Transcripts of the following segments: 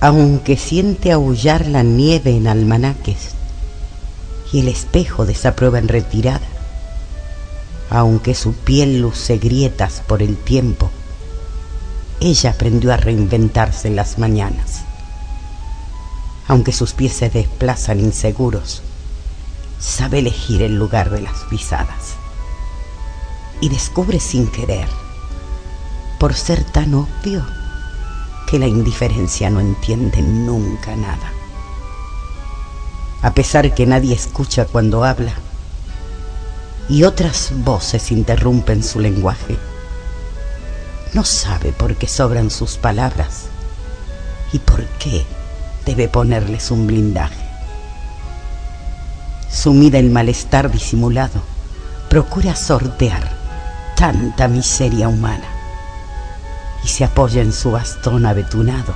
aunque siente aullar la nieve en almanaques y el espejo desaprueba en retirada, aunque su piel luce grietas por el tiempo, ella aprendió a reinventarse en las mañanas. Aunque sus pies se desplazan inseguros, sabe elegir el lugar de las pisadas. Y descubre sin querer, por ser tan obvio, que la indiferencia no entiende nunca nada. A pesar que nadie escucha cuando habla y otras voces interrumpen su lenguaje, no sabe por qué sobran sus palabras y por qué debe ponerles un blindaje. Sumida en malestar disimulado, procura sortear tanta miseria humana y se apoya en su bastón abetunado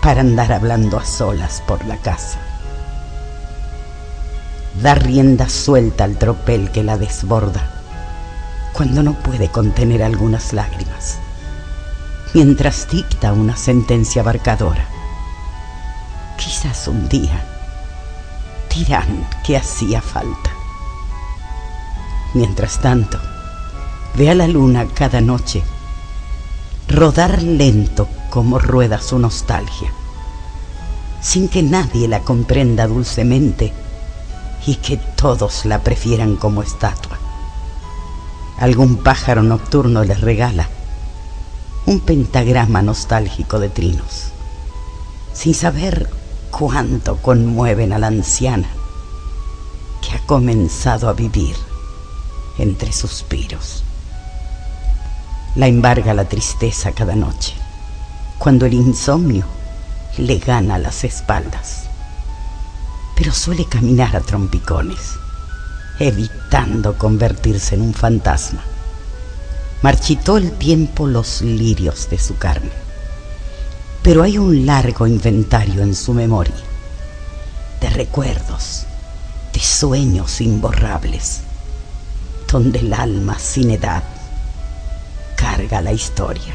para andar hablando a solas por la casa. Da rienda suelta al tropel que la desborda cuando no puede contener algunas lágrimas, mientras dicta una sentencia abarcadora. Quizás un día dirán que hacía falta. Mientras tanto, ve a la luna cada noche rodar lento como rueda su nostalgia, sin que nadie la comprenda dulcemente y que todos la prefieran como estatua. Algún pájaro nocturno les regala un pentagrama nostálgico de trinos, sin saber cuánto conmueven a la anciana que ha comenzado a vivir entre suspiros la embarga la tristeza cada noche, cuando el insomnio le gana las espaldas. Pero suele caminar a trompicones, evitando convertirse en un fantasma. Marchitó el tiempo los lirios de su carne, pero hay un largo inventario en su memoria, de recuerdos, de sueños imborrables, donde el alma sin edad carga la historia.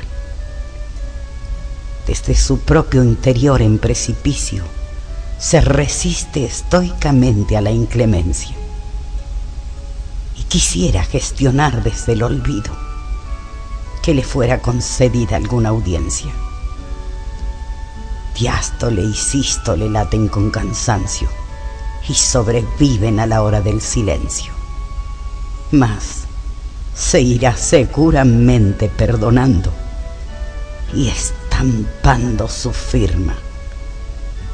Desde su propio interior en precipicio, se resiste estoicamente a la inclemencia. Y quisiera gestionar desde el olvido que le fuera concedida alguna audiencia. Diástole y sístole laten con cansancio y sobreviven a la hora del silencio. Mas se irá seguramente perdonando y estampando su firma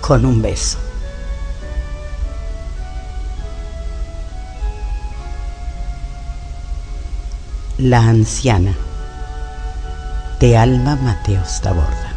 con un beso. La anciana de Alma Mateos Taborda.